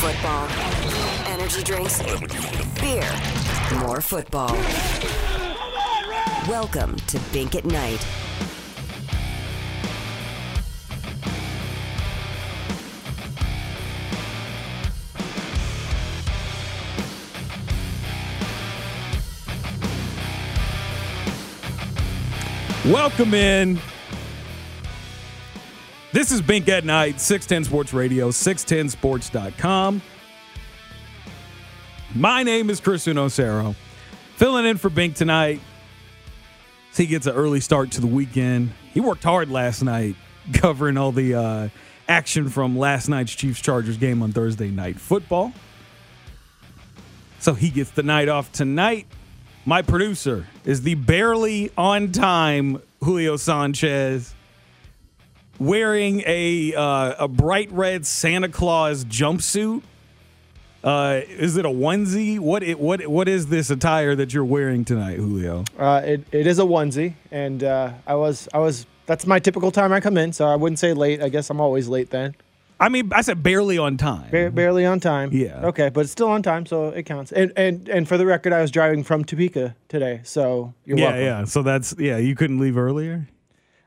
Football, energy drinks, beer, more football. Welcome to Bink at Night. Welcome in. This is Bink at Night, 610 Sports Radio, 610sports.com. My name is Chris Unosero. Filling in for Bink tonight. He gets an early start to the weekend. He worked hard last night covering all the uh, action from last night's Chiefs Chargers game on Thursday night football. So he gets the night off tonight. My producer is the barely on time Julio Sanchez wearing a uh, a bright red Santa Claus jumpsuit. Uh, is it a onesie? What it, what what is this attire that you're wearing tonight, Julio? Uh, it, it is a onesie, and uh, I was I was that's my typical time I come in, so I wouldn't say late. I guess I'm always late then. I mean, I said barely on time. Ba- barely on time. Yeah. Okay, but it's still on time, so it counts. And and and for the record, I was driving from Topeka today, so you're yeah, welcome. yeah. So that's yeah. You couldn't leave earlier.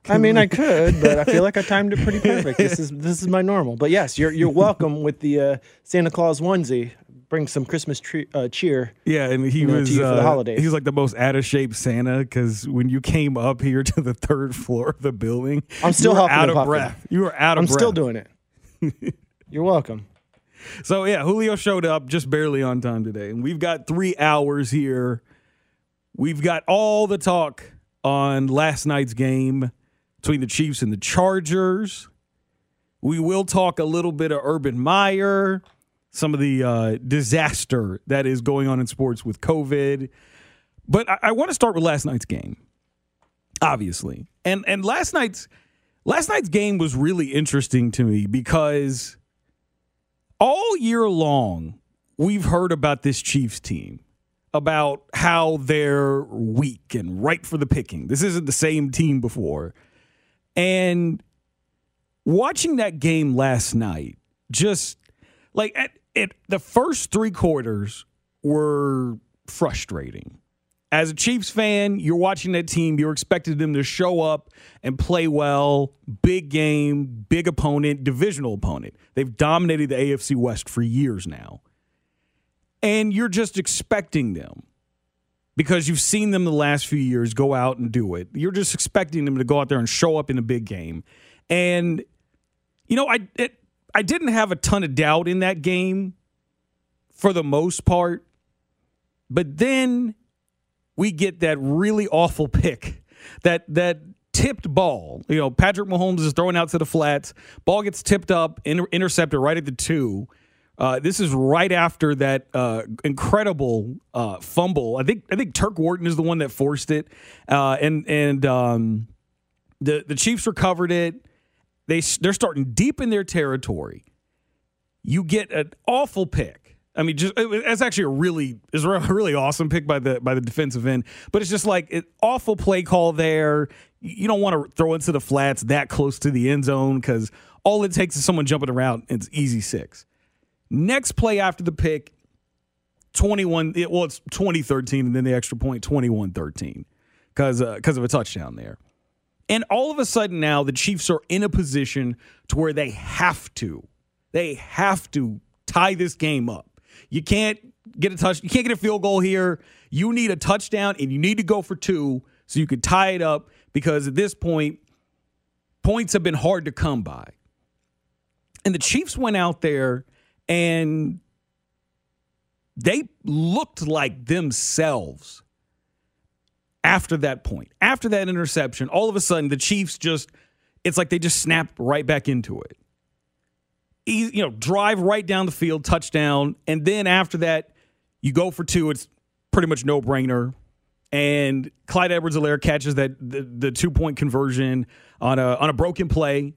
I mean, I could, but I feel like I timed it pretty perfect. This is this is my normal. But yes, you're you're welcome with the uh, Santa Claus onesie. Bring some Christmas tree, uh, cheer. Yeah, and he You know, to was you for the uh, holidays. he was like the most out of shape Santa because when you came up here to the third floor of the building, I'm still out of puffing. breath. You were out of breath. I'm breath. still doing it. you're welcome. So yeah, Julio showed up just barely on time today, and we've got three hours here. We've got all the talk on last night's game between the Chiefs and the Chargers. We will talk a little bit of Urban Meyer, some of the uh, disaster that is going on in sports with COVID. But I, I want to start with last night's game, obviously, and and last night's last night's game was really interesting to me because all year long, we've heard about this Chiefs team, about how they're weak and ripe for the picking. This isn't the same team before. And watching that game last night, just like at, at the first three quarters were frustrating. As a Chiefs fan, you're watching that team, you're expecting them to show up and play well. Big game, big opponent, divisional opponent. They've dominated the AFC West for years now. And you're just expecting them because you've seen them the last few years go out and do it. You're just expecting them to go out there and show up in a big game. And you know, I it, I didn't have a ton of doubt in that game for the most part. But then we get that really awful pick, that that tipped ball. You know, Patrick Mahomes is throwing out to the flats. Ball gets tipped up, inter- intercepted right at the two. Uh, this is right after that uh, incredible uh, fumble. I think I think Turk Wharton is the one that forced it, uh, and and um, the the Chiefs recovered it. They they're starting deep in their territory. You get an awful pick. I mean, just it, was- actually a really is a really awesome pick by the by the defensive end. But it's just like an awful play call there. You don't want to throw into the flats that close to the end zone because all it takes is someone jumping around. And it's easy six. Next play after the pick, 21, it, well, it's 2013, and then the extra point, 21 13, because because uh, of a touchdown there. And all of a sudden now, the Chiefs are in a position to where they have to, they have to tie this game up You can't get a touch. You can't get a field goal here. You need a touchdown, and you need to go for two so you can tie it up. Because at this point, points have been hard to come by. And the Chiefs went out there and they looked like themselves after that point. After that interception, all of a sudden the Chiefs just it's like they just snapped right back into it. You know, drive right down the field, touchdown, and then after that, you go for two. It's pretty much no brainer. And Clyde Edwards-Helaire catches that the, the two point conversion on a on a broken play,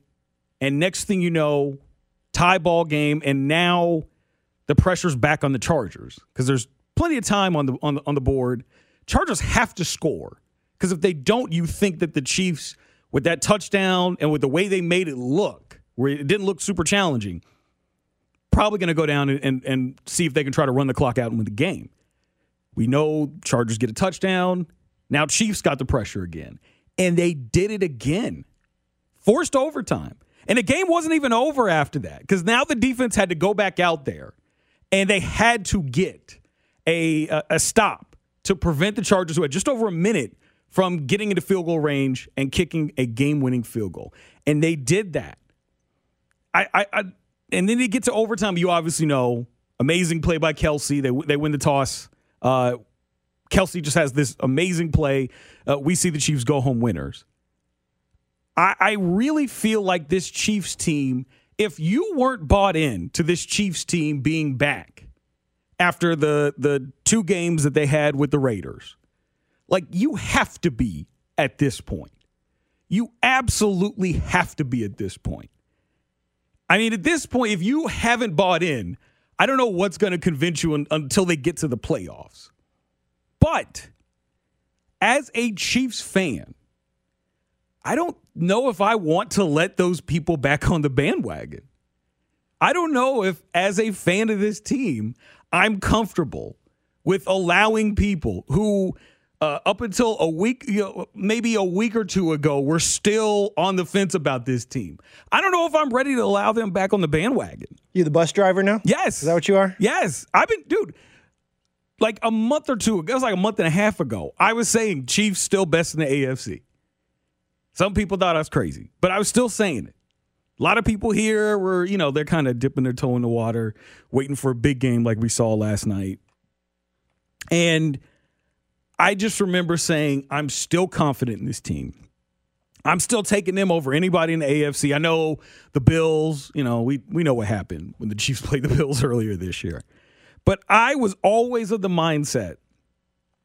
and next thing you know, tie ball game, and now the pressure's back on the Chargers because there's plenty of time on the on the on the board. Chargers have to score because if they don't, you think that the Chiefs with that touchdown and with the way they made it look, where it didn't look super challenging, probably going to go down and, and, and see if they can try to run the clock out and win the game. We know Chargers get a touchdown. Now Chiefs got the pressure again. And they did it again. Forced overtime. And the game wasn't even over after that because now the defense had to go back out there and they had to get a, a, a stop to prevent the Chargers, who had just over a minute from getting into field goal range and kicking a game winning field goal. And they did that. I, I, I and then they get to overtime. You obviously know amazing play by Kelce. They they win the toss. Uh, Kelce just has this amazing play. Uh, we see the Chiefs go home winners. I, I really feel like this Chiefs team, if you weren't bought in to this Chiefs team being back after the the two games that they had with the Raiders, like you have to be at this point. You absolutely have to be at this point. I mean, at this point, if you haven't bought in, I don't know what's going to convince you un- until they get to the playoffs. But as a Chiefs fan, I don't know if I want to let those people back on the bandwagon. I don't know if, as a fan of this team, I'm comfortable with allowing people who, uh, up until a week, you know, maybe a week or two ago, were still on the fence about this team. I don't know if I'm ready to allow them back on the bandwagon. You the bus driver now? Yes. Is that what you are? Yes. I've been, dude, like a month or two ago, it was like a month and a half ago, I was saying Chiefs still best in the AFC. Some people thought I was crazy, but I was still saying it. A lot of people here were, you know, they're kind of dipping their toe in the water, waiting for a big game like we saw last night. And I just remember saying, I'm still confident in this team. I'm still taking them over anybody in the AFC. I know the Bills, you know, we, we know what happened when the Chiefs played the Bills earlier this year. But I was always of the mindset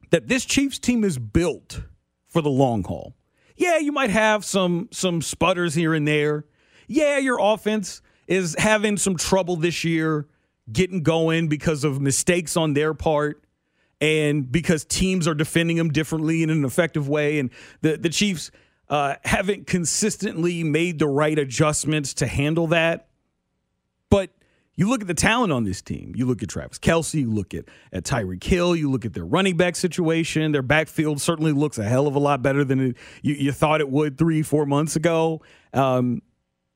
that this Chiefs team is built for the long haul. Yeah, you might have some some sputters here and there. Yeah, your offense is having some trouble this year getting going because of mistakes on their part and because teams are defending them differently in an effective way and the the Chiefs uh, haven't consistently made the right adjustments to handle that. But you look at the talent on this team. You look at Travis Kelce. You look at, at Tyreek Hill. You look at their running back situation. Their backfield certainly looks a hell of a lot better than it, you, you thought it would three, four months ago. Um,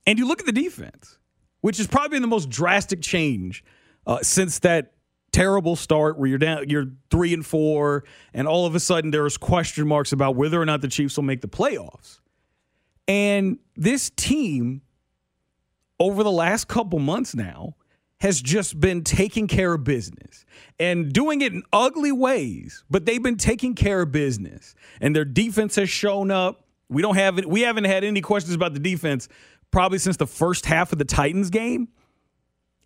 and you look at the defense, which is probably the most drastic change uh, since that terrible start where you're down, you're three and four, and all of a sudden there's question marks about whether or not the Chiefs will make the playoffs. And this team, over the last couple months now, has just been taking care of business and doing it in ugly ways, but they've been taking care of business. And their defense has shown up. We don't have it, we haven't had any questions about the defense probably since the first half of the Titans game.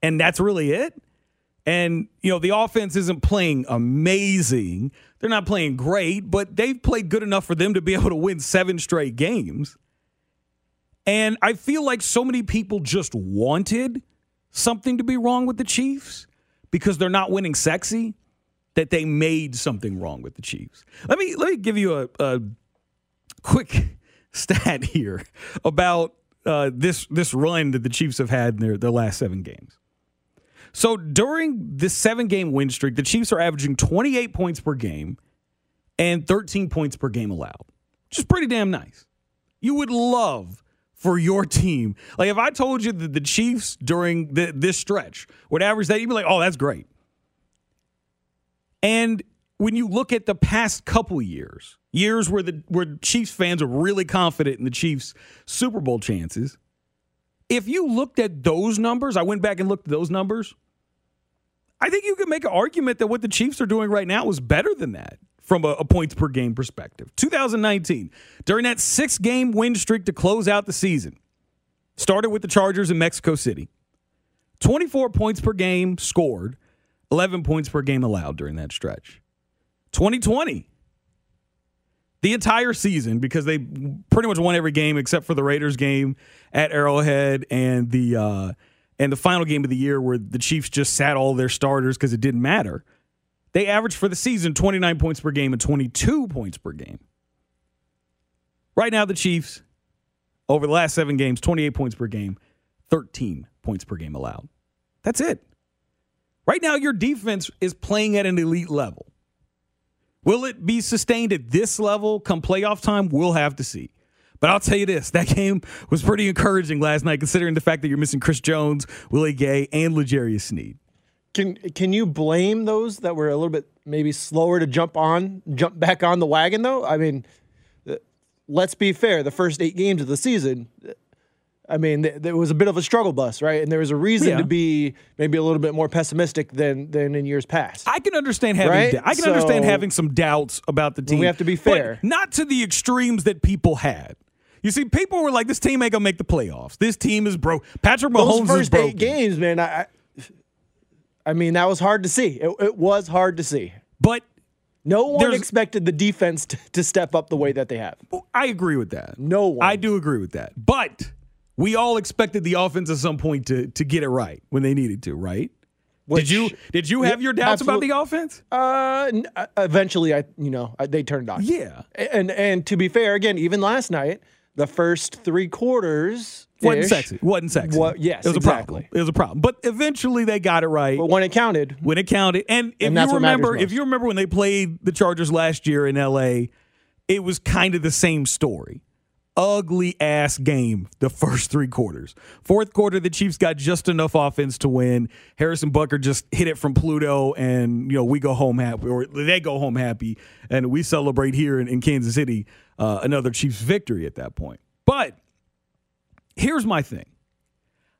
And that's really it. And, you know, the offense isn't playing amazing. They're not playing great, but they've played good enough for them to be able to win seven straight games. And I feel like so many people just wanted something to be wrong with the Chiefs because they're not winning sexy that they made something wrong with the Chiefs. Let me let me give you a, a quick stat here about uh, this this run that the Chiefs have had in their, their last seven games. So during this seven game win streak, the Chiefs are averaging 28 points per game and 13 points per game allowed, which is pretty damn nice. You would love for your team. Like if I told you that the Chiefs during the, this stretch would average that, you'd be like, oh, that's great. And when you look at the past couple years, years where the where Chiefs fans are really confident in the Chiefs Super Bowl chances, if you looked at those numbers, I went back and looked at those numbers. I think you could make an argument that what the Chiefs are doing right now is better than that from a, a points per game perspective. 2019, during that six game win streak to close out the season, started with the Chargers in Mexico City. 24 points per game scored, 11 points per game allowed during that stretch. 2020, the entire season, because they pretty much won every game except for the Raiders game at Arrowhead and the uh, and the final game of the year where the Chiefs just sat all their starters because it didn't matter. They averaged for the season 29 points per game and 22 points per game. Right now, the Chiefs, over the last seven games, 28 points per game, 13 points per game allowed. That's it. Right now, your defense is playing at an elite level. Will it be sustained at this level come playoff time? We'll have to see. But I'll tell you this that game was pretty encouraging last night, considering the fact that you're missing Chris Jones, Willie Gay, and L'Jarius Sneed. Can can you blame those that were a little bit maybe slower to jump on, jump back on the wagon though? I mean, uh, let's be fair. The first eight games of the season, I mean, th- there was a bit of a struggle bus, right? And there was a reason Yeah. to be maybe a little bit more pessimistic than than in years past. I can understand having Right? dou- I can understand having some doubts about the team. we have to be fair. not to the extremes that people had. You see, people were like, "This team ain't gonna make the playoffs. This team is broke." Patrick Those Mahomes is first broken. eight games, man. I, I- mean, that was hard to see. It, it was hard to see. But No one There's- expected the defense to, to step up the way that they have. I agree with that. No one. I do agree with that. But we all expected the offense at some point to to get it right when they needed to, right? Which- did you did you have your doubts about the offense? Uh, n- uh, eventually, I you know I, they turned on. Yeah. and and to be fair, again, even last night, the first three quarters Wasn't sexy. Wasn't sexy. What- yes, it was a problem. It was a problem. But eventually they got it right. but when it counted, when it counted. And if And you remember, if you remember when they played the Chargers last year in LA, it was kind of the same story. Ugly ass game the first three quarters. Fourth quarter, the Chiefs got just enough offense to win. Harrison Butker just hit it from Pluto, and you know we go home happy, or they go home happy, and we celebrate here in, in Kansas City uh, another Chiefs victory at that point. But here's my thing.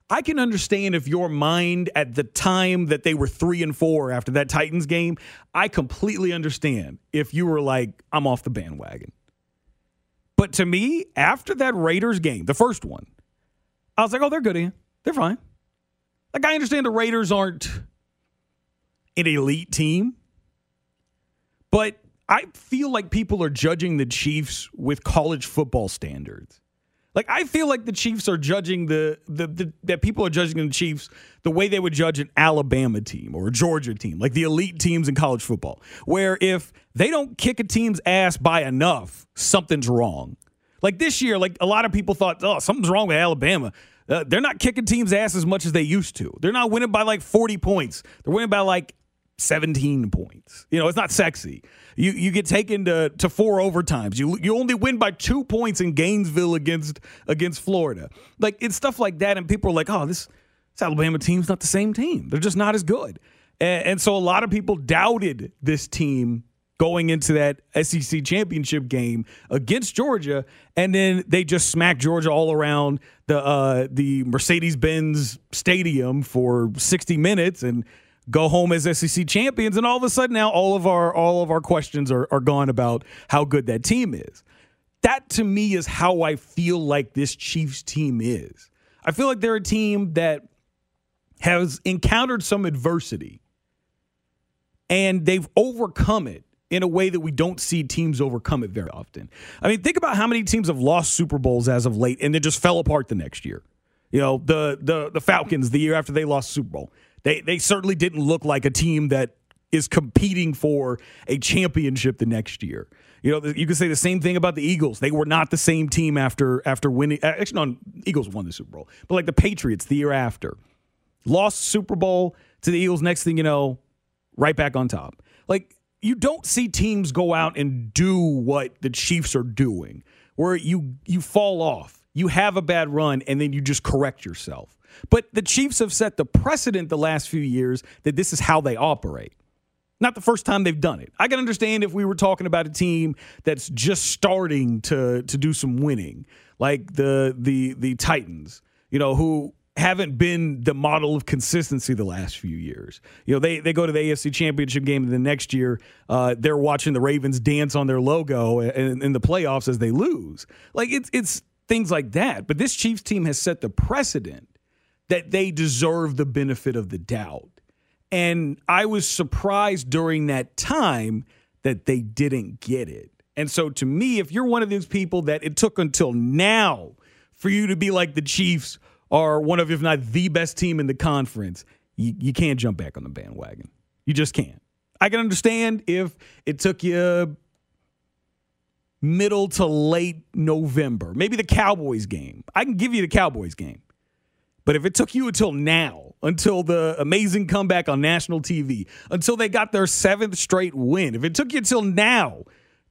I can understand if your mind at the time that they were three and four after that Titans game, I completely understand if you were like, I'm off the bandwagon. But to me, after that Raiders game, the first one, I was like, oh, they're good, Ian. They're fine. Like, I understand the Raiders aren't an elite team, but I feel like people are judging the Chiefs with college football standards. Like I feel like the Chiefs are judging the, the the that people are judging the Chiefs the way they would judge an Alabama team or a Georgia team, like the elite teams in college football, where if they don't kick a team's ass by enough, something's wrong. Like this year, like a lot of people thought, oh, something's wrong with Alabama. Uh, they're not kicking teams' ass as much as they used to. They're not winning by like 40 points. They're winning by like 17 points. You know, it's not sexy. You you get taken to, to four overtimes. You you only win by two points in Gainesville against against Florida. Like it's stuff like that, and people are like, oh, this, this Alabama team's not the same team. They're just not as good. And, and so a lot of people doubted this team going into that SEC championship game against Georgia, and then they just smacked Georgia all around the uh, the Mercedes Benz Stadium for 60 minutes and go home as SEC champions. And all of a sudden now all of our all of our questions are, are gone about how good that team is. That to me is how I feel like this Chiefs team is. I feel like they're a team that has encountered some adversity and they've overcome it in a way that we don't see teams overcome it very often. I mean, think about how many teams have lost Super Bowls as of late and then just fell apart the next year. You know, the the the Falcons the year after they lost Super Bowl. They they certainly didn't look like a team that is competing for a championship the next year. You know, you could say the same thing about the Eagles. They were not the same team after after winning. Uh, actually, no, Eagles won the Super Bowl, but like the Patriots the year after, lost Super Bowl to the Eagles. Next thing you know, right back on top. Like you don't see teams go out and do what the Chiefs are doing, where you you fall off, you have a bad run, and then you just correct yourself. But the Chiefs have set the precedent the last few years that this is how they operate. Not the first time they've done it. I can understand if we were talking about a team that's just starting to to do some winning, like the the the Titans, you know, who haven't been the model of consistency the last few years. You know, they they go to the AFC Championship game the next year uh, they're watching the Ravens dance on their logo in, in the playoffs as they lose. Like it's it's things like that. But this Chiefs team has set the precedent that they deserve the benefit of the doubt. And I was surprised during that time that they didn't get it. And so to me, if you're one of these people that it took until now for you to be like the Chiefs are one of, if not the best team in the conference, you, you can't jump back on the bandwagon. You just can't. I can understand if it took you middle to late November, maybe the Cowboys game. I can give you the Cowboys game. But if it took you until now, until the amazing comeback on national TV, until they got their seventh straight win, if it took you until now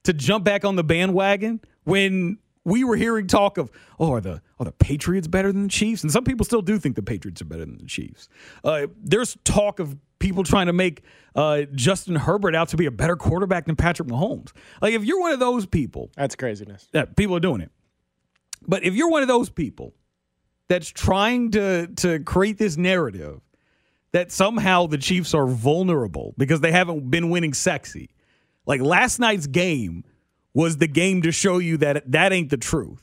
to jump back on the bandwagon when we were hearing talk of, oh, are the are the Patriots better than the Chiefs? And some people still do think the Patriots are better than the Chiefs. Uh, there's talk of people trying to make uh, Justin Herbert out to be a better quarterback than Patrick Mahomes. Like if you're one of those people, That's craziness. yeah, people are doing it. But if you're one of those people that's trying to to create this narrative that somehow the Chiefs are vulnerable because they haven't been winning sexy, like last night's game was the game to show you that that ain't the truth.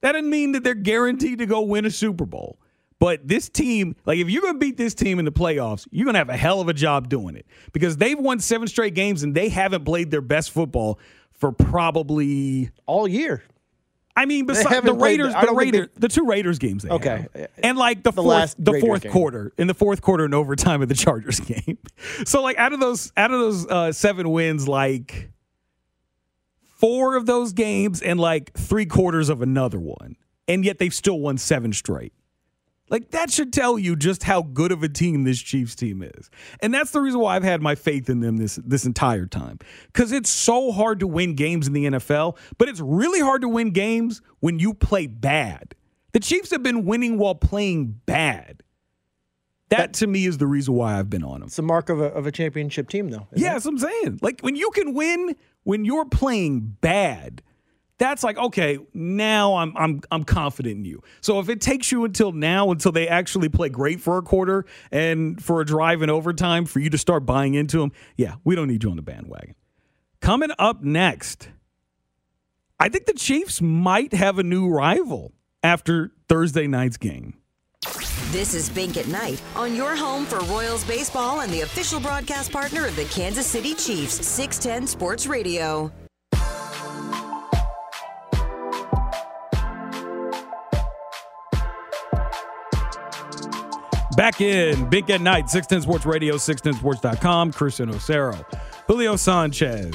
That doesn't mean that they're guaranteed to go win a Super Bowl. But this team, like if you're going to beat this team in the playoffs, you're going to have a hell of a job doing it because they've won seven straight games and they haven't played their best football for probably All year. I mean, besides the Raiders, the think Raiders, the two Raiders games they Okay. have. and like the, The fourth, last the Raiders fourth game. quarter, in the fourth quarter and overtime of the Chargers game. So like out of those, out of those uh, seven wins, like four of those games and like three quarters of another one, and yet they've still won seven straight. Like that should tell you just how good of a team this Chiefs team is. And that's the reason why I've had my faith in them this this entire time. Cuz it's so hard to win games in the NFL, but it's really hard to win games when you play bad. The Chiefs have been winning while playing bad. That, to me is the reason why I've been on them. It's the mark of a, of a championship team, though. Yeah, it? that's what I'm saying. Like when you can win when you're playing bad, that's like okay, now I'm I'm I'm confident in you. So if it takes you until now until they actually play great for a quarter and for a drive in overtime for you to start buying into them, yeah, we don't need you on the bandwagon. Coming up next, I think the Chiefs might have a new rival after Thursday night's game. This is Bink at Night on your home for Royals baseball and the official broadcast partner of the Kansas City Chiefs, 610 Sports Radio. Back in Bink at Night, 610 Sports Radio, 610sports.com. Christian Ocero, Julio Sanchez.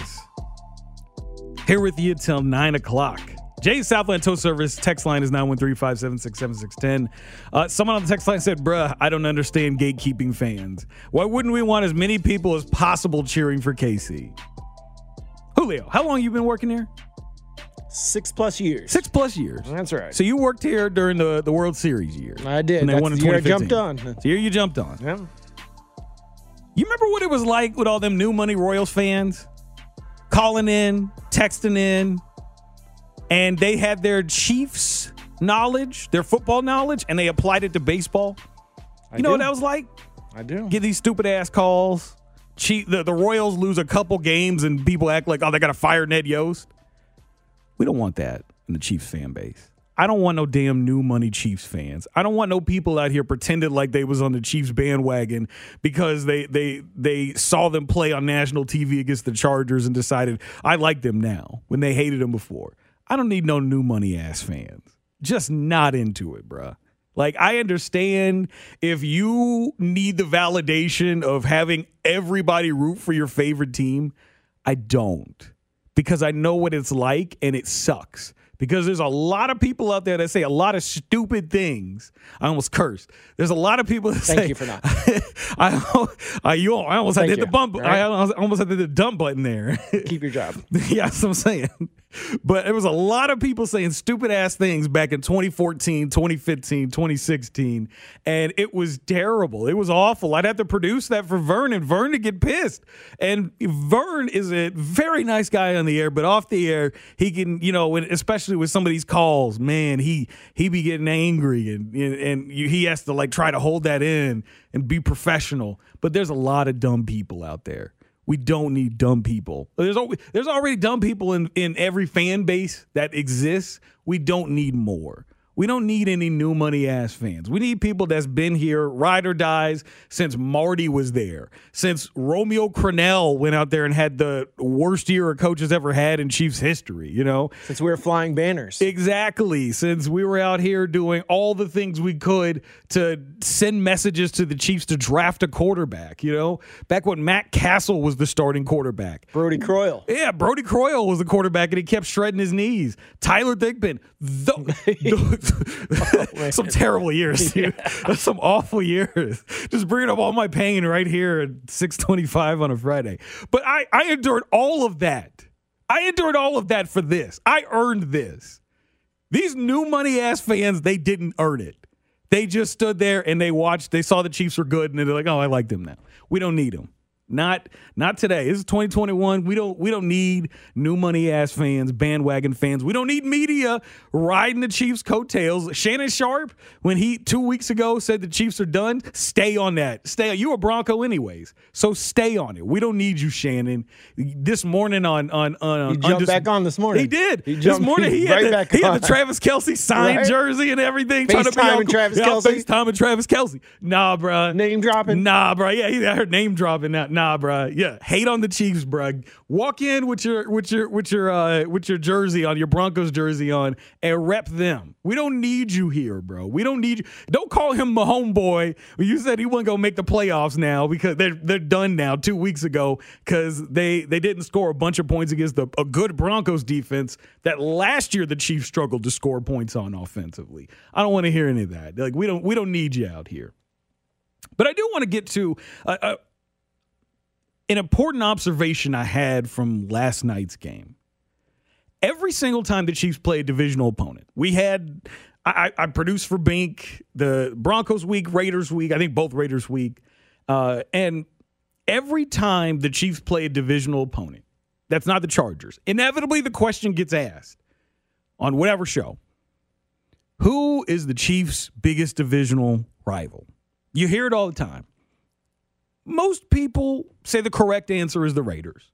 Here with you till 9 o'clock. Jay Southland Tow Service text line is 913-576-7610. Uh, someone on the text line said, bruh, I don't understand gatekeeping fans. Why wouldn't we want as many people as possible cheering for Casey? Julio, how long you been working here? Six plus years. Six plus years. That's right. So you worked here during the, the World Series year. I did. And they That's won in the year I 2015. jumped on. The year you jumped on. Yeah. You remember what it was like with all them new money Royals fans calling in, texting in, and they had their Chiefs knowledge, their football knowledge, and they applied it to baseball? I You know what that was like? I do. Get these stupid ass calls. Cheat the, the Royals lose a couple games and people act like, oh, they gotta fire Ned Yost. We don't want that in the Chiefs fan base. I don't want no damn new money Chiefs fans. I don't want no people out here pretending like they was on the Chiefs bandwagon because they they they saw them play on national TV against the Chargers and decided I like them now when they hated them before. I don't need no new money ass fans. Just not into it, bruh. Like I understand if you need the validation of having everybody root for your favorite team, I don't. Because I know what it's like and it sucks. Because there's a lot of people out there that say a lot of stupid things. I almost cursed. There's a lot of people that say. Thank say you for not. I, I, you, I almost Thank hit the you. bump. Right. I almost, almost hit the dump button there. Keep your job. yeah, that's what I'm saying. But there was a lot of people saying stupid ass things back in 2014, 2015, 2016, and it was terrible. It was awful. I'd have to produce that for Vern, and Vern to get pissed. And Vern is a very nice guy on the air, but off the air, he can, you know, especially with some of these calls, man, he he be getting angry, and and, and he has to like try to hold that in and be professional. But there's a lot of dumb people out there. We don't need dumb people. There's always, there's already dumb people in, in every fan base that exists. We don't need more. We don't need any new money ass fans. We need people that's been here, ride or dies, since Marty was there, since Romeo Crennel went out there and had the worst year a coach has ever had in Chiefs history, you know? Since we were flying banners. Exactly. Since we were out here doing all the things we could to send messages to the Chiefs to draft a quarterback, you know? Back when Matt Cassel was the starting quarterback. Brodie Croyle. Yeah, Brodie Croyle was the quarterback and he kept shredding his knees. Tyler Thigpen, the Oh, some terrible years, dude. Some awful years. Just bringing up all my pain right here at 625 on a Friday. But I, I endured all of that. I endured all of that for this. I earned this. These new money ass fans, they didn't earn it. They just stood there and they watched, they saw the Chiefs were good, and they're like, oh, I like them now. We don't need them. Not not today. This is 2021. We don't we don't need new money ass fans, bandwagon fans. We don't need media riding the Chiefs coattails. Shannon Sharpe, when he two weeks ago said the Chiefs are done, stay on that. Stay. You a Bronco anyways, so stay on it. We don't need you, Shannon. This morning on on on He jumped Undis- back on this morning. He did. He this morning he right had, the, he had the Travis Kelce signed Right? jersey and everything. trying to be all cool. Travis yeah, Kelce? FaceTime and Travis Kelce. Nah, bruh. Name dropping. Nah, bro. Yeah, he- I heard name dropping that. Nah, bro. Yeah, hate on the Chiefs, bro. Walk in with your with your with your uh with your jersey on, your Broncos jersey on, and rep them. We don't need you here, bro. We don't need you. Don't call him my homeboy. You said he wasn't gonna make the playoffs now because they're they're done now. Two weeks ago because they they didn't score a bunch of points against the, a good Broncos defense that last year the Chiefs struggled to score points on offensively. I don't want to hear any of that. Like we don't we don't need you out here. But I do want to get to uh, uh, an important observation I had from last night's game. Every single time the Chiefs play a divisional opponent, we had. I, I produced for Bink the Broncos week, Raiders week. I think both Raiders week, uh, and every time the Chiefs play a divisional opponent, that's not the Chargers. Inevitably, the question gets asked on whatever show: Who is the Chiefs' biggest divisional rival? You hear it all the time. Most people say the correct answer is the Raiders.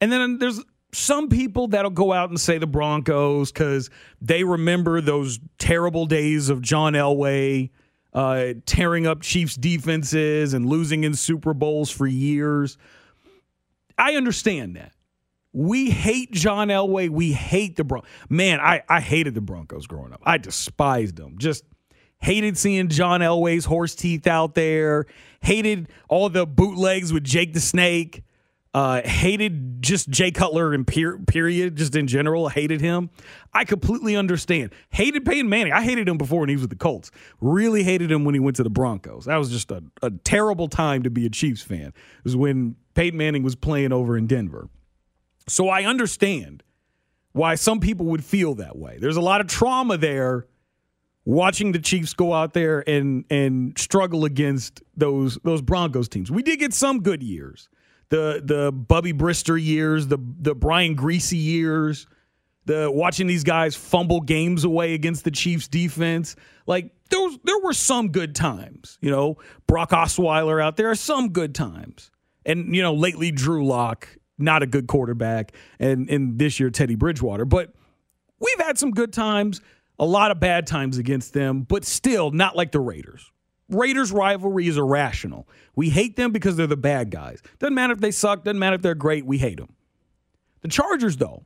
And then there's some people that'll go out and say the Broncos because they remember those terrible days of John Elway uh, tearing up Chiefs defenses and losing in Super Bowls for years. I understand that. We hate John Elway. We hate the Broncos. Man, I, I hated the Broncos growing up. I despised them. Just hated seeing John Elway's horse teeth out there. Hated all the bootlegs with Jake the Snake. Uh, hated just Jay Cutler and per- period, just in general. Hated him. I completely understand. Hated Peyton Manning. I hated him before when he was with the Colts. Really hated him when he went to the Broncos. That was just a, a terrible time to be a Chiefs fan. It was when Peyton Manning was playing over in Denver. So I understand why some people would feel that way. There's a lot of trauma there watching the Chiefs go out there and and struggle against those those Broncos teams. We did get some good years. The the Bubby Brister years, the the Brian Griese years, the watching these guys fumble games away against the Chiefs defense. Like there was, there were some good times, you know. Brock Osweiler out there, some good times. And you know, lately Drew Lock, not a good quarterback, and and this year Teddy Bridgewater, but we've had some good times, a lot of bad times against them, but still not like the Raiders. Raiders rivalry is irrational. We hate them because they're the bad guys. Doesn't matter if they suck, doesn't matter if they're great, we hate them. The Chargers, though.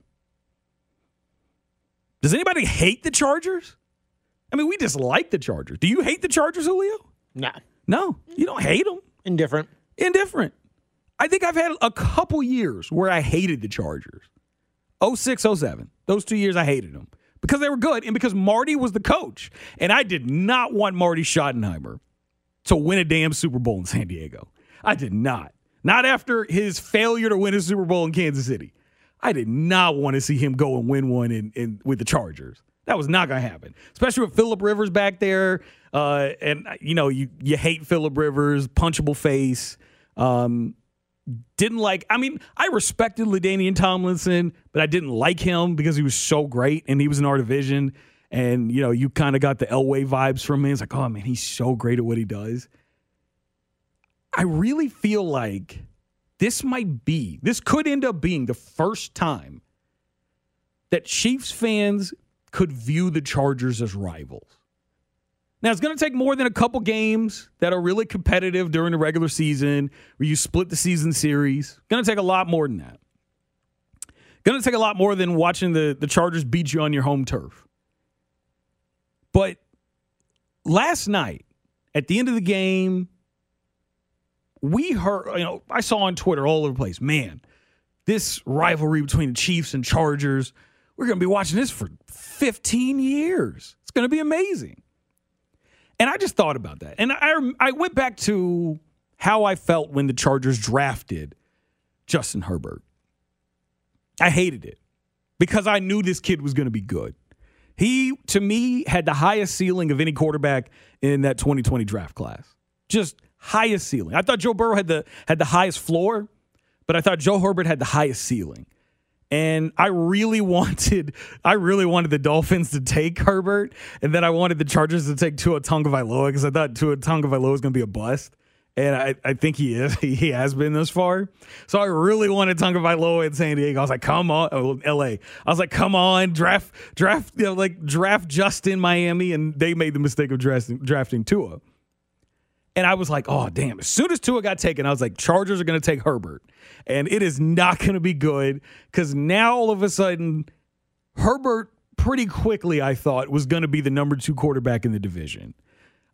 Does anybody hate the Chargers? I mean, we dislike the Chargers. Do you hate the Chargers, Julio? Nah. No, you don't hate them. Indifferent. Indifferent. I think I've had a couple years where I hated the Chargers. 06, 07. Those two years I hated them because they were good and because Marty was the coach. And I did not want Marty Schottenheimer to win a damn Super Bowl in San Diego. I did not. Not after his failure to win a Super Bowl in Kansas City. I did not want to see him go and win one in, in with the Chargers. That was not going to happen, especially with Philip Rivers back there. Uh, and you know, you you hate Philip Rivers, punchable face. Um, didn't like. I mean, I respected LaDainian Tomlinson, but I didn't like him because he was so great and he was in our division. And you know, you kind of got the Elway vibes from him. It's like, oh man, he's so great at what he does. I really feel like this might be, this could end up being the first time that Chiefs fans could view the Chargers as rivals. Now, it's going to take more than a couple games that are really competitive during the regular season where you split the season series. Going to take a lot more than that. Going to take a lot more than watching the, the Chargers beat you on your home turf. But last night, at the end of the game, we heard, you know, I saw on Twitter all over the place, man, this rivalry between the Chiefs and Chargers, we're going to be watching this for 15 years. It's going to be amazing. And I just thought about that. And I, I went back to how I felt when the Chargers drafted Justin Herbert. I hated it because I knew this kid was going to be good. He, to me, had the highest ceiling of any quarterback in that 2020 draft class. Just highest ceiling. I thought Joe Burrow had the had the highest floor, but I thought Joe Herbert had the highest ceiling. And I really wanted, I really wanted the Dolphins to take Herbert, and then I wanted the Chargers to take Tua Tagovailoa because I thought Tua Tagovailoa was going to be a bust, and I, I think he is. He has been this far. So I really wanted Tagovailoa in San Diego. I was like, come on, oh, L.A. I was like, come on, draft, draft, you know, like draft Justin Miami, and they made the mistake of drafting, drafting Tua. And I was like, oh, damn. As soon as Tua got taken, I was like, Chargers are going to take Herbert. And it is not going to be good because now all of a sudden, Herbert pretty quickly, I thought, was going to be the number two quarterback in the division.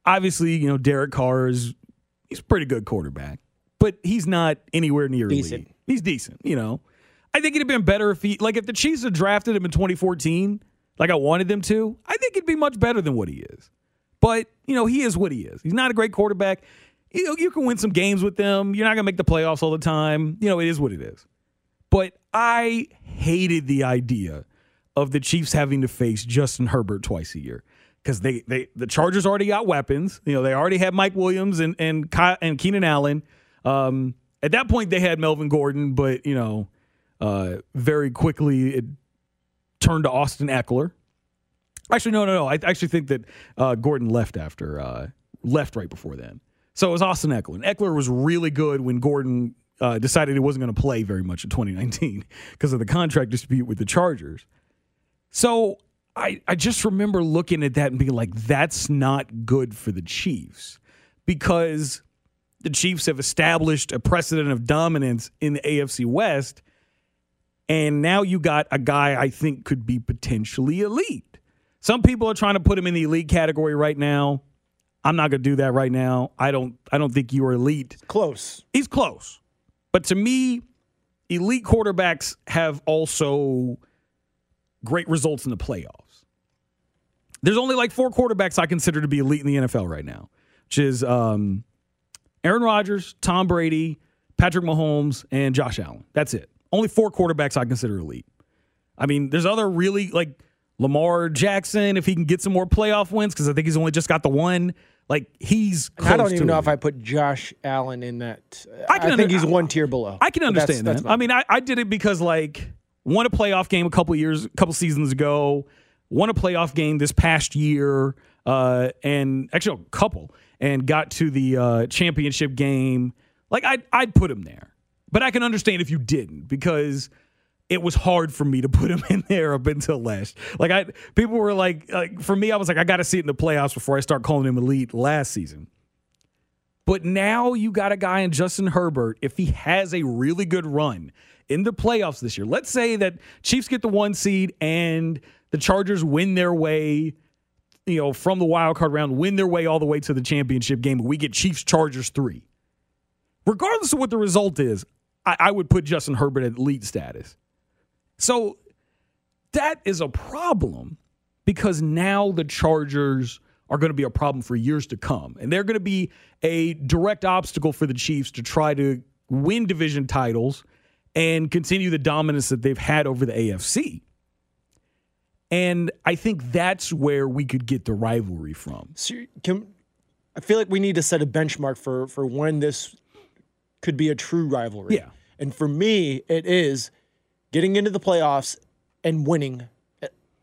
Obviously, you know, Derek Carr is he's a pretty good quarterback, but he's not anywhere near Decent. elite. He's decent, you know. I think it'd have been better if he like if the Chiefs had drafted him in 2014, like I wanted them to, I think it'd be much better than what he is. But, you know, he is what he is. He's not a great quarterback. You know, you can win some games with them. You're not going to make the playoffs all the time. You know, it is what it is. But I hated the idea of the Chiefs having to face Justin Herbert twice a year because they, they the Chargers already got weapons. You know, they already had Mike Williams and and and Keenan Allen. Um, at that point, they had Melvin Gordon, but you know, uh, very quickly it turned to Austin Ekeler. Actually, no, no, no. I actually think that uh, Gordon left after uh, left right before then. So it was Austin Ekeler. And Ekeler was really good when Gordon uh, decided he wasn't going to play very much in 2019 because of the contract dispute with the Chargers. So I, I just remember looking at that and being like, that's not good for the Chiefs because the Chiefs have established a precedent of dominance in the AFC West. And now you got a guy I think could be potentially elite. Some people are trying to put him in the elite category right now. I'm not going to do that right now. I don't I don't think you are elite. Close. He's close. But to me, elite quarterbacks have also great results in the playoffs. There's only like four quarterbacks I consider to be elite in the NFL right now, which is um, Aaron Rodgers, Tom Brady, Patrick Mahomes, and Josh Allen. That's it. Only four quarterbacks I consider elite. I mean, there's other really like Lamar Jackson if he can get some more playoff wins because I think he's only just got the one. Like he's. I don't even know it. if I put Josh Allen in that. I can I, think under- he's one tier below. I can understand that's that. fine. I mean, I, I did it because like won a playoff game a couple years, a couple seasons ago. Won a playoff game this past year, uh, and actually a couple, and got to the uh, championship game. Like I'd I'd put him there, but I can understand if you didn't because it was hard for me to put him in there up until last. Like I, people were like, like for me, I was like, I got to see it in the playoffs before I start calling him elite last season. But now you got a guy in Justin Herbert. If he has a really good run in the playoffs this year, let's say that Chiefs get the one seed and the Chargers win their way, you know, from the wild card round, win their way all the way to the championship game. We get Chiefs Chargers three. Regardless of what the result is, I, I would put Justin Herbert at elite status. So that is a problem because now the Chargers are going to be a problem for years to come. And they're going to be a direct obstacle for the Chiefs to try to win division titles and continue the dominance that they've had over the AFC. And I think that's where we could get the rivalry from. So can, I feel like we need to set a benchmark for for when this could be a true rivalry. Yeah. And for me, it is getting into the playoffs and winning.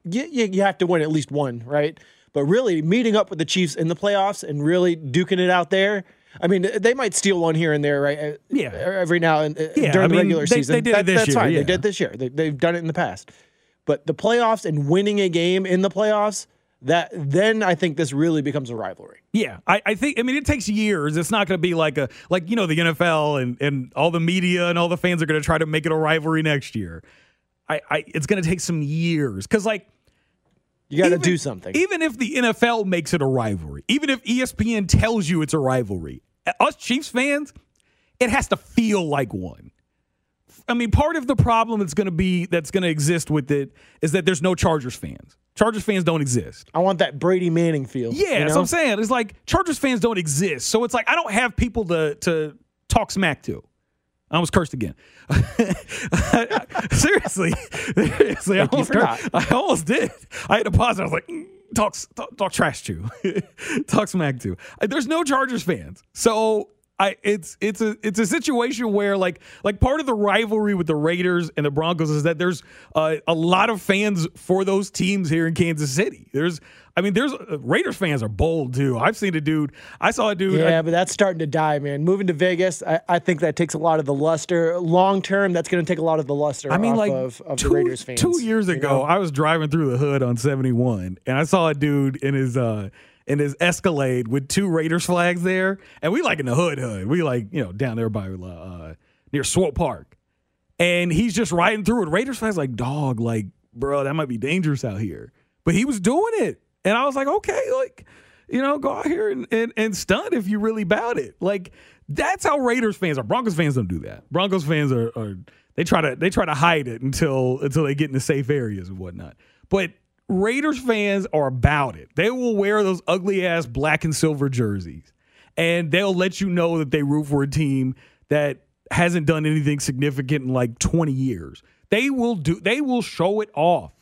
You, you, you have to win at least one, right? But really, meeting up with the Chiefs in the playoffs and really duking it out there. I mean, they might steal one here and there, right? Uh, Yeah. Every now and uh, Yeah, during I the mean, regular they- season. they did it this that's year, fine. yeah. They did this year. They, they've done it in the past. But the playoffs and winning a game in the playoffs, that then I think this really becomes a rivalry. Yeah, I, I think. I mean, it takes years. It's not going to be like a like you know the NFL and and all the media and all the fans are going to try to make it a rivalry next year. I, I it's going to take some years because like You got to do something. Even if the NFL makes it a rivalry, even if ESPN tells you it's a rivalry, uh, us Chiefs fans, it has to feel like one. I mean, part of the problem that's going to be that's going to exist with it is that there's no Chargers fans. Chargers fans don't exist. I want that Brady Manning feel. Yeah, you that's what I'm saying. It's like Chargers fans don't exist. So it's like I don't have people to to talk smack to. I was cursed again. seriously, seriously, I almost. I almost did. I had to pause. I was like, mm, talk, talk, talk trash to, talk smack to. There's no Chargers fans, so I it's it's a it's a situation where like like part of the rivalry with the Raiders and the Broncos is that there's uh, a lot of fans for those teams here in Kansas City. There's I mean there's uh, Raiders fans are bold too. I've seen a dude. I saw a dude. Yeah, but that's starting to die, man. Moving to Vegas, I, I think that takes a lot of the luster. Long term, that's going to take a lot of the luster I mean, off like of, of two, the Raiders fans. two years you ago, know? I was driving through the hood on 71, and I saw a dude in his uh in his Escalade with two Raiders flags there, and we like in the hood hood. We like you know down there by uh near Swope Park, and he's just riding through with Raiders flags. Like dog, like bro, that might be dangerous out here. But he was doing it, and I was like, okay, like you know, go out here and and, and stunt if you really bout it. Like that's how Raiders fans are. Broncos fans don't do that. Broncos fans are, are they try to they try to hide it until until they get into safe areas and whatnot. But Raiders fans are about it. They will wear those ugly ass black and silver jerseys, and they'll let you know that they root for a team that hasn't done anything significant in like 20 years. They will do. They will show it off,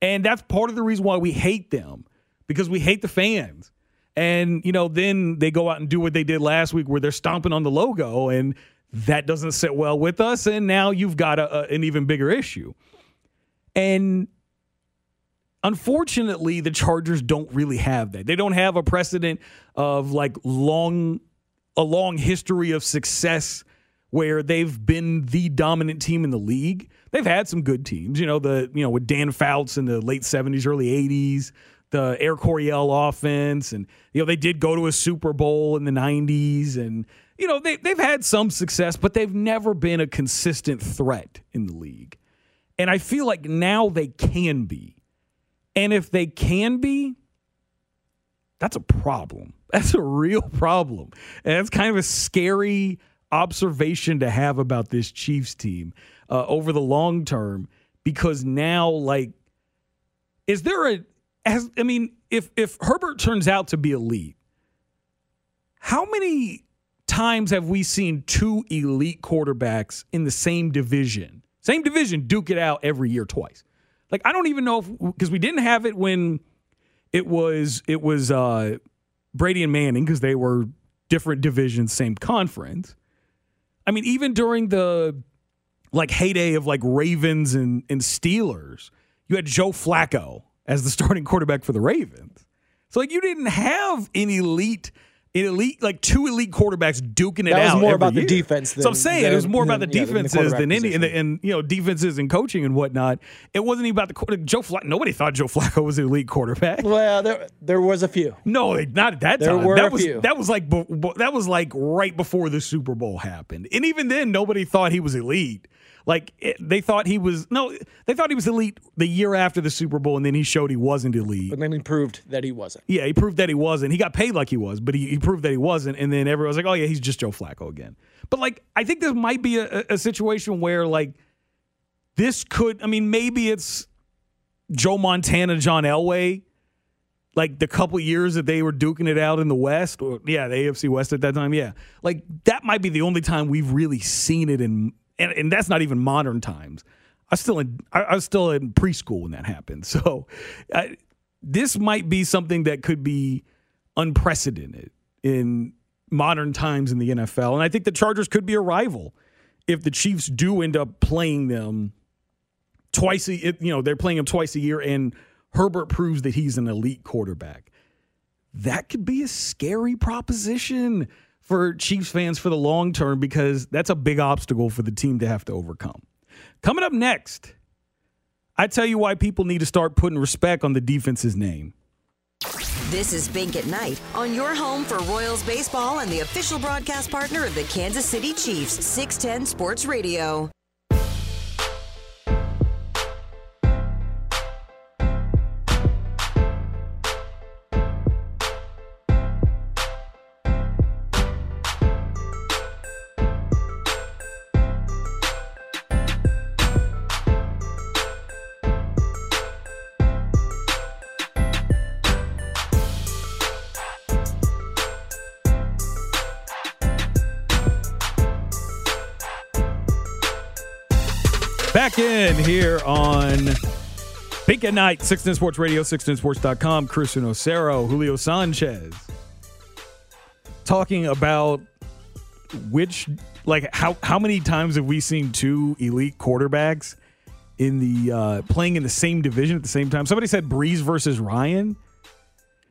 and that's part of the reason why we hate them because we hate the fans. And you know, then they go out and do what they did last week, where they're stomping on the logo, and that doesn't sit well with us. And now you've got a, a- an even bigger issue. And unfortunately, the Chargers don't really have that. They don't have a precedent of like long, a long history of success where they've been the dominant team in the league. They've had some good teams, you know, the you know with Dan Fouts in the late seventies, early eighties, the Air Coryell offense, and you know they did go to a Super Bowl in the nineties, and you know they they've had some success, but they've never been a consistent threat in the league. And I feel like now they can be. And if they can be, that's a problem. That's a real problem. And that's kind of a scary observation to have about this Chiefs team uh, over the long term because now, like, is there a, as, I mean, if, if Herbert turns out to be elite, how many times have we seen two elite quarterbacks in the same division? Same division, duke it out every year twice. Like I don't even know if because we didn't have it when it was it was uh, Brady and Manning because they were different divisions, same conference. I mean, even during the like heyday of like Ravens and, and Steelers, you had Joe Flacco as the starting quarterback for the Ravens. So like you didn't have an elite, an elite like two elite quarterbacks duking it That was out. more every about the year. defense so I'm than- saying it was than- more about the than- yeah, than the defenses than any and, and you know defenses and coaching and whatnot. It wasn't even about the Joe Flacco. Nobody thought Joe Flacco was an elite quarterback. Well, there there was a few. No, not at that There time. were that a was few. that was like that was like right before the Super Bowl happened, and even then, nobody thought he was elite. Like it, they thought he was no, they thought he was elite the year after the Super Bowl, and then he showed he wasn't elite. But then he proved that he wasn't. Yeah, he proved that he wasn't. He got paid like he was, but he, he proved that he wasn't. And then everyone was like, "Oh yeah, he's just Joe Flacco again." But like, I think this might be a, a situation where like this could. I mean, maybe it's Joe Montana, John Elway, like the couple years that they were duking it out in the West, or yeah, the AFC West at that time. Yeah, like that might be the only time we've really seen it in and, and that's not even modern times. I was still in I, was still in preschool when that happened. So I, this might be something that could be unprecedented in modern times in the NFL, and I think the Chargers could be a rival if the Chiefs do end up playing them twice a you know they're playing him twice a year and Herbert proves that he's an elite quarterback. That could be a scary proposition for Chiefs fans for the long term because that's a big obstacle for the team to have to overcome. Coming up next, I tell you why people need to start putting respect on the defense's name. This is Bink at Night on your home for Royals baseball and the official broadcast partner of the Kansas City Chiefs, 610 Sports Radio. Here on Bink at Night, 610 Sports Radio, 610sports.com. Christian Osero, Julio Sanchez. Talking about which, like, how, how many times have we seen two elite quarterbacks in the uh, playing in the same division at the same time? Somebody said Brees versus Ryan.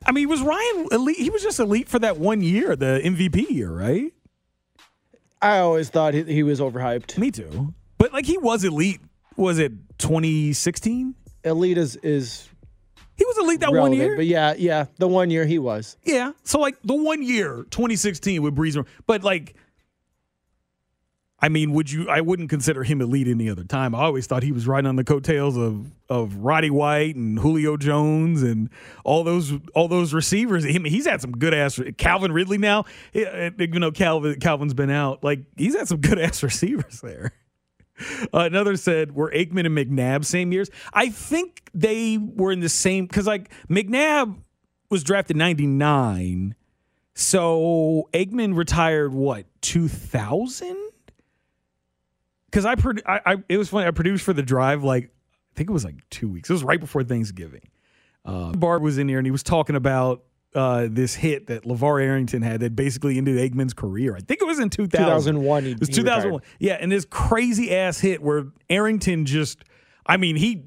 I mean, was Ryan elite? He was just elite for that one year, the MVP year, right? I always thought he, he was overhyped. Me too. But like he was elite. Was it 2016? Elite is is He was elite that one year. but yeah, yeah, the one year he was. yeah. So like the one year, 2016 with Brees. But like, I mean, would you? I wouldn't consider him elite any other time. I always thought he was riding on the coattails of of Roddy White and Julio Jones and all those all those receivers. I mean, he's had some good ass. Calvin Ridley now, eh, eh, even though Calvin Calvin's been out. Like he's had some good ass receivers there. Uh, another said, were Aikman and McNabb same years? I think they were in the same because like McNabb was drafted ninety nine, so Aikman retired what two thousand? Because I, produ- I, I, it was funny. I produced for the drive like I think it was like two weeks. It was right before Thanksgiving. Uh, Bart was in here and he was talking about uh, this hit that LeVar Arrington had that basically ended Aikman's career. I think it was in 2000. 2001 he- It was he 2001. Yeah, and this crazy ass hit where Arrington just, I mean, he,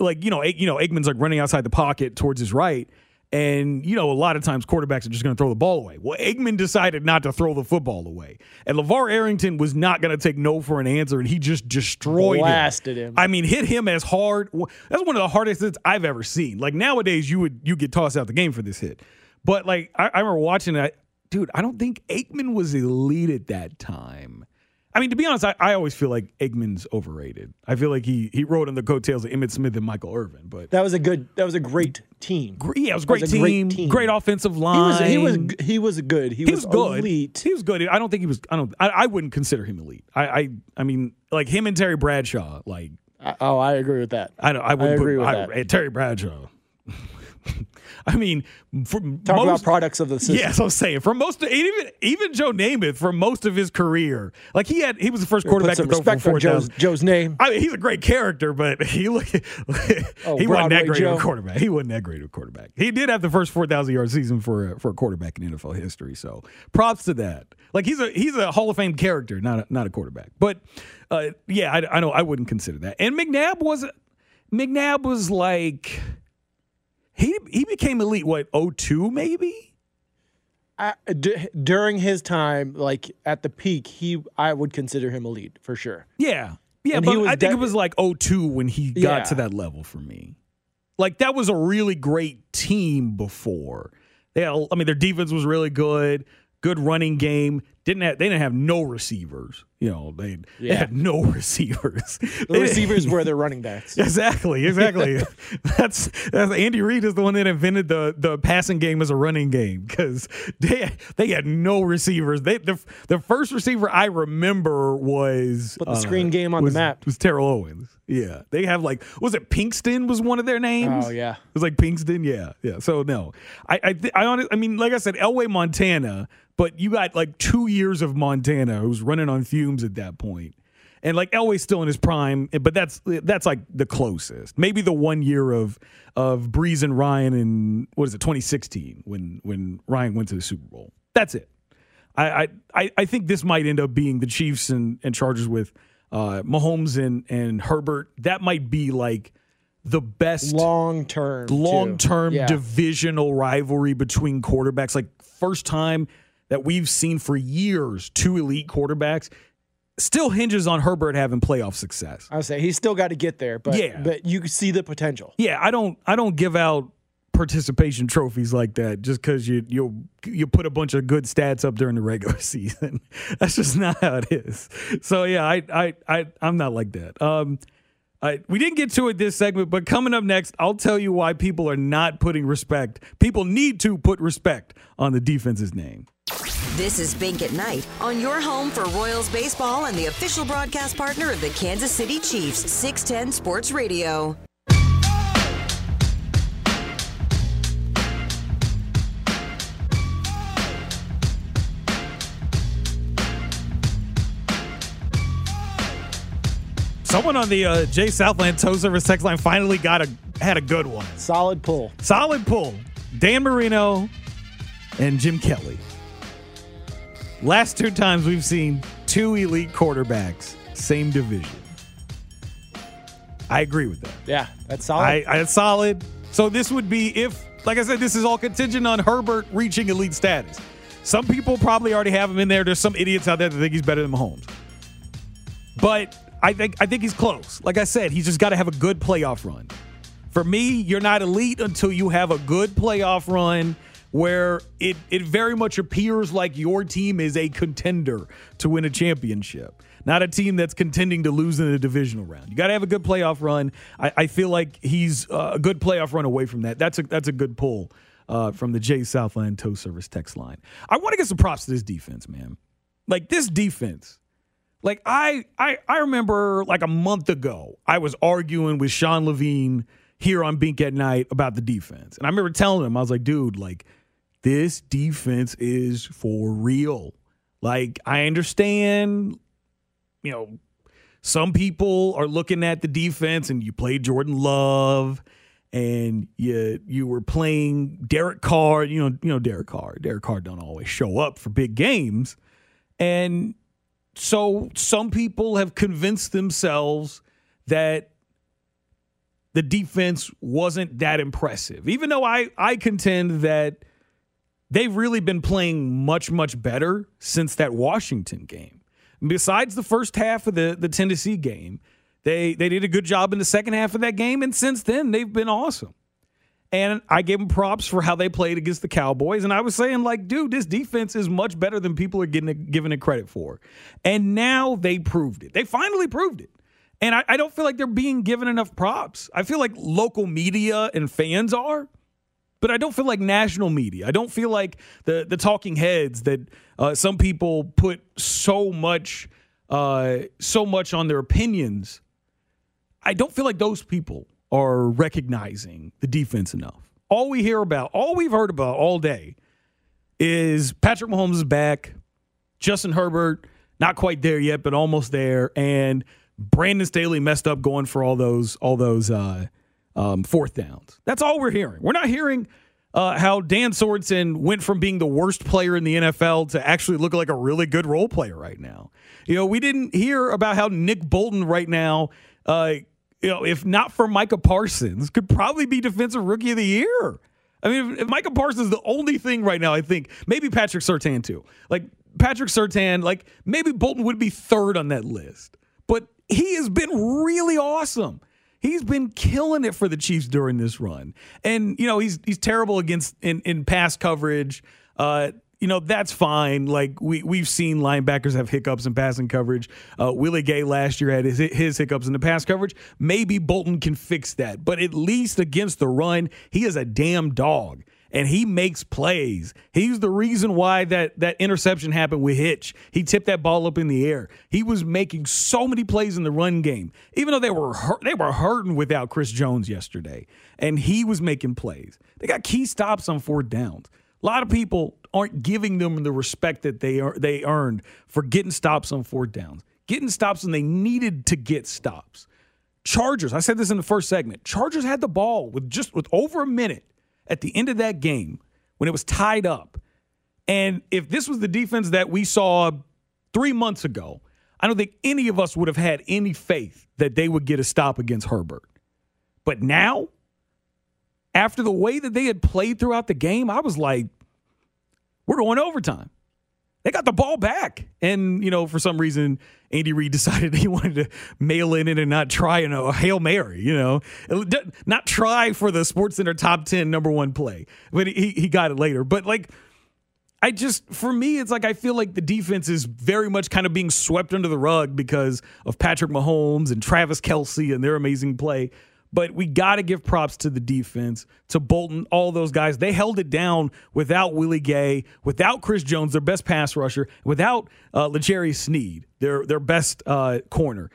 like, you know, you know, Aikman's like running outside the pocket towards his right. And, you know, a lot of times quarterbacks are just going to throw the ball away. Well, Aikman decided not to throw the football away. And LeVar Arrington was not going to take no for an answer, and he just destroyed Blasted him. I mean, hit him as hard. That's one of the hardest hits I've ever seen. Like nowadays, you would you get tossed out the game for this hit. But like I, I remember watching that, dude. I don't think Aikman was elite at that time. I mean, to be honest, I, I always feel like Aikman's overrated. I feel like he he rode on the coattails of Emmitt Smith and Michael Irvin. But That was a good. That was a great team. gr- yeah, it was great, was a team, great great team. offensive He line. was. He was. He was a good. He, He was good. Elite. He was good. I don't think he was. I don't. I, I wouldn't consider him elite. I, I. I mean, like him and Terry Bradshaw. Like I- oh, I agree with that. I don't. I wouldn't agree put, with I- that. eh, Terry Bradshaw. I mean, for Talk most, about products of the system. Yes, I'm saying for most, of, even even Joe Namath for most of his career, like he had, he was the first quarterback to throw for respect for four Joe's. Joe's name. I mean, he's a great character, but he look, he wasn't that great of a quarterback. He wasn't that great of a quarterback. He did have the first four thousand yard season for a, for a quarterback in NFL history. So props to that. Like he's a he's a Hall of Fame character, not a, not a quarterback. But uh, yeah, I, I know I wouldn't consider that. And McNabb was McNabb was like he he became elite. What 02 maybe? I, d- during his time, like at the peak, he I would consider him elite for sure. Yeah. Yeah, And but I think de- it was like 02 when he got Yeah. to that level for me. Like that was a really great team before. They had, I mean their defense was really good, good running game. Didn't have, they didn't have no receivers. You know, they, they had no receivers. The receivers were their running backs. Exactly, exactly. that's that's Andy Reid is the one that invented the the passing game as a running game because they they had no receivers. They the the first receiver I remember was uh, Put the screen game on the was- map. Was Terrell Owens? Yeah, they have like was it Pinkston was one of their names? Oh, yeah. it was like Pinkston. Yeah, yeah. So no, I I th- I, honest, I mean like I said, Elway Montana, but you got like two years of Montana who's running on fumes at that point. and like Elway's still in his prime, but that's that's like the closest. Maybe the one year of of Brees and Ryan in what is it, 2016, when when Ryan went to the Super Bowl. That's it. I I I think this might end up being the Chiefs and, and Chargers with uh, Mahomes and and Herbert. That might be like the best long term, long term Yeah. divisional rivalry between quarterbacks. Like first time that we've seen for years two elite quarterbacks. Still hinges on Herbert having playoff success. I would say he's still got to get there, but Yeah. but you see the potential. Yeah, I don't I don't give out participation trophies like that just because you you you put a bunch of good stats up during the regular season. That's just not how it is. So yeah, I I I I'm not like that. Um, I, we didn't get to it this segment, but coming up next, I'll tell you why people are not putting respect. People need to put respect on the defense's name. This is Bink at Night on your home for Royals baseball and the official broadcast partner of the Kansas City Chiefs, 610 Sports Radio. Someone on the uh, Jay Southland Tow Service text line finally got a had a good one. Solid pull. Solid pull. Dan Marino and Jim Kelly. Last two times we've seen two elite quarterbacks, same division. I agree with that. Yeah, that's solid. I, I it's solid. So this would be if, like I said, this is all contingent on Herbert reaching elite status. Some people probably already have him in there. There's some idiots out there that think he's better than Mahomes. But I think I think he's close. Like I said, he's just got to have a good playoff run. For me, you're not elite until you have a good playoff run where it it very much appears like your team is a contender to win a championship. Not a team that's contending to lose in the divisional round. You got to have a good playoff run. I, I feel like he's uh, a good playoff run away from that. That's a that's a good pull uh, from the Jay Southland Tow Service text line. I want to get some props to this defense, man. Like this defense. Like I, I I remember like a month ago, I was arguing with Sean Levine here on Bink at Night about the defense. And I remember telling him, I was like, dude, like this defense is for real. Like I understand, you know, some people are looking at the defense and you played Jordan Love and you you were playing Derek Carr, you know, you know Derek Carr. Derek Carr don't always show up for big games. And so some people have convinced themselves that the defense wasn't that impressive. Even though I, I contend that they've really been playing much, much better since that Washington game. Besides the first half of the, the Tennessee game, they, they did a good job in the second half of that game. And since then, they've been awesome. And I gave them props for how they played against the Cowboys. And I was saying, like, dude, this defense is much better than people are getting it, it credit for. And now they proved it. They finally proved it. And I, I don't feel like they're being given enough props. I feel like local media and fans are, but I don't feel like national media. I don't feel like the the talking heads that uh, some people put so much uh, so much on their opinions. I don't feel like those people are recognizing the defense enough. All we hear about, all we've heard about all day is Patrick Mahomes is back, Justin Herbert not quite there yet, but almost there, and Brandon Staley messed up going for all those all those uh, um, fourth downs. That's all we're hearing. We're not hearing uh, how Dan Sorensen went from being the worst player in the NFL to actually look like a really good role player right now. You know, we didn't hear about how Nick Bolton right now, uh, you know, if not for Micah Parsons, could probably be Defensive Rookie of the Year. I mean, if, if Micah Parsons is the only thing right now, I think maybe Patrick Surtain too. Like Patrick Surtain, like maybe Bolton would be third on that list. But he has been really awesome. He's been killing it for the Chiefs during this run. And, you know, he's he's terrible against in, in pass coverage. Uh, you know, that's fine. Like we we've seen linebackers have hiccups in passing coverage. Uh, Willie Gay last year had his, his hiccups in the pass coverage. Maybe Bolton can fix that. But at least against the run, he is a damn dog and he makes plays. He's the reason why that that interception happened with Hitch. He tipped that ball up in the air. He was making so many plays in the run game, even though they were hurt, they were hurting without Chris Jones yesterday, and he was making plays. They got key stops on fourth downs. A lot of people aren't giving them the respect that they are, they earned for getting stops on fourth downs. getting stops when they needed to get stops. Chargers, I said this in the first segment. Chargers had the ball with just with over a minute at the end of that game when it was tied up. And if this was the defense that we saw 3 months ago, I don't think any of us would have had any faith that they would get a stop against Herbert. But now, after the way that they had played throughout the game, I was like, we're going overtime. They got the ball back. And, you know, for some reason, Andy Reid decided he wanted to mail in it and not try you know, a Hail Mary, you know, not try for the Sports Center top 10 number one play. But he, he got it later. But, like, I just, for me, it's like I feel like the defense is very much kind of being swept under the rug because of Patrick Mahomes and Travis Kelce and their amazing play. But we got to give props to the defense, to Bolton, all those guys. They held it down without Willie Gay, without Chris Jones, their best pass rusher, without uh, L'Jarius Sneed, their their best uh, corner.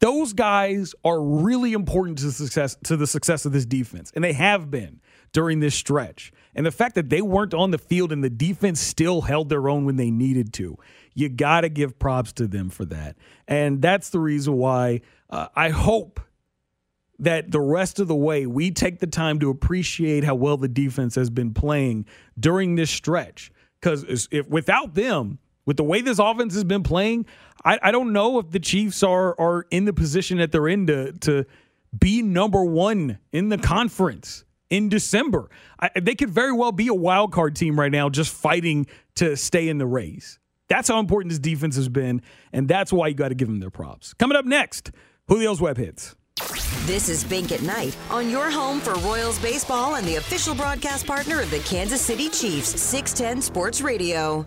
Those guys are really important to success to the success of this defense, and they have been during this stretch. And the fact that they weren't on the field and the defense still held their own when they needed to, you got to give props to them for that. And that's the reason why uh, I hope that the rest of the way we take the time to appreciate how well the defense has been playing during this stretch. Because if without them, with the way this offense has been playing, I, I, don't know if the Chiefs are are in the position that they're in to to be number one in the conference in December. I, they could very well be a wild card team right now, just fighting to stay in the race. That's how important this defense has been, and that's why you got to give them their props. Coming up next, Julio's web hits. This is Bink at Night on your home for Royals baseball and the official broadcast partner of the Kansas City Chiefs, 610 Sports Radio.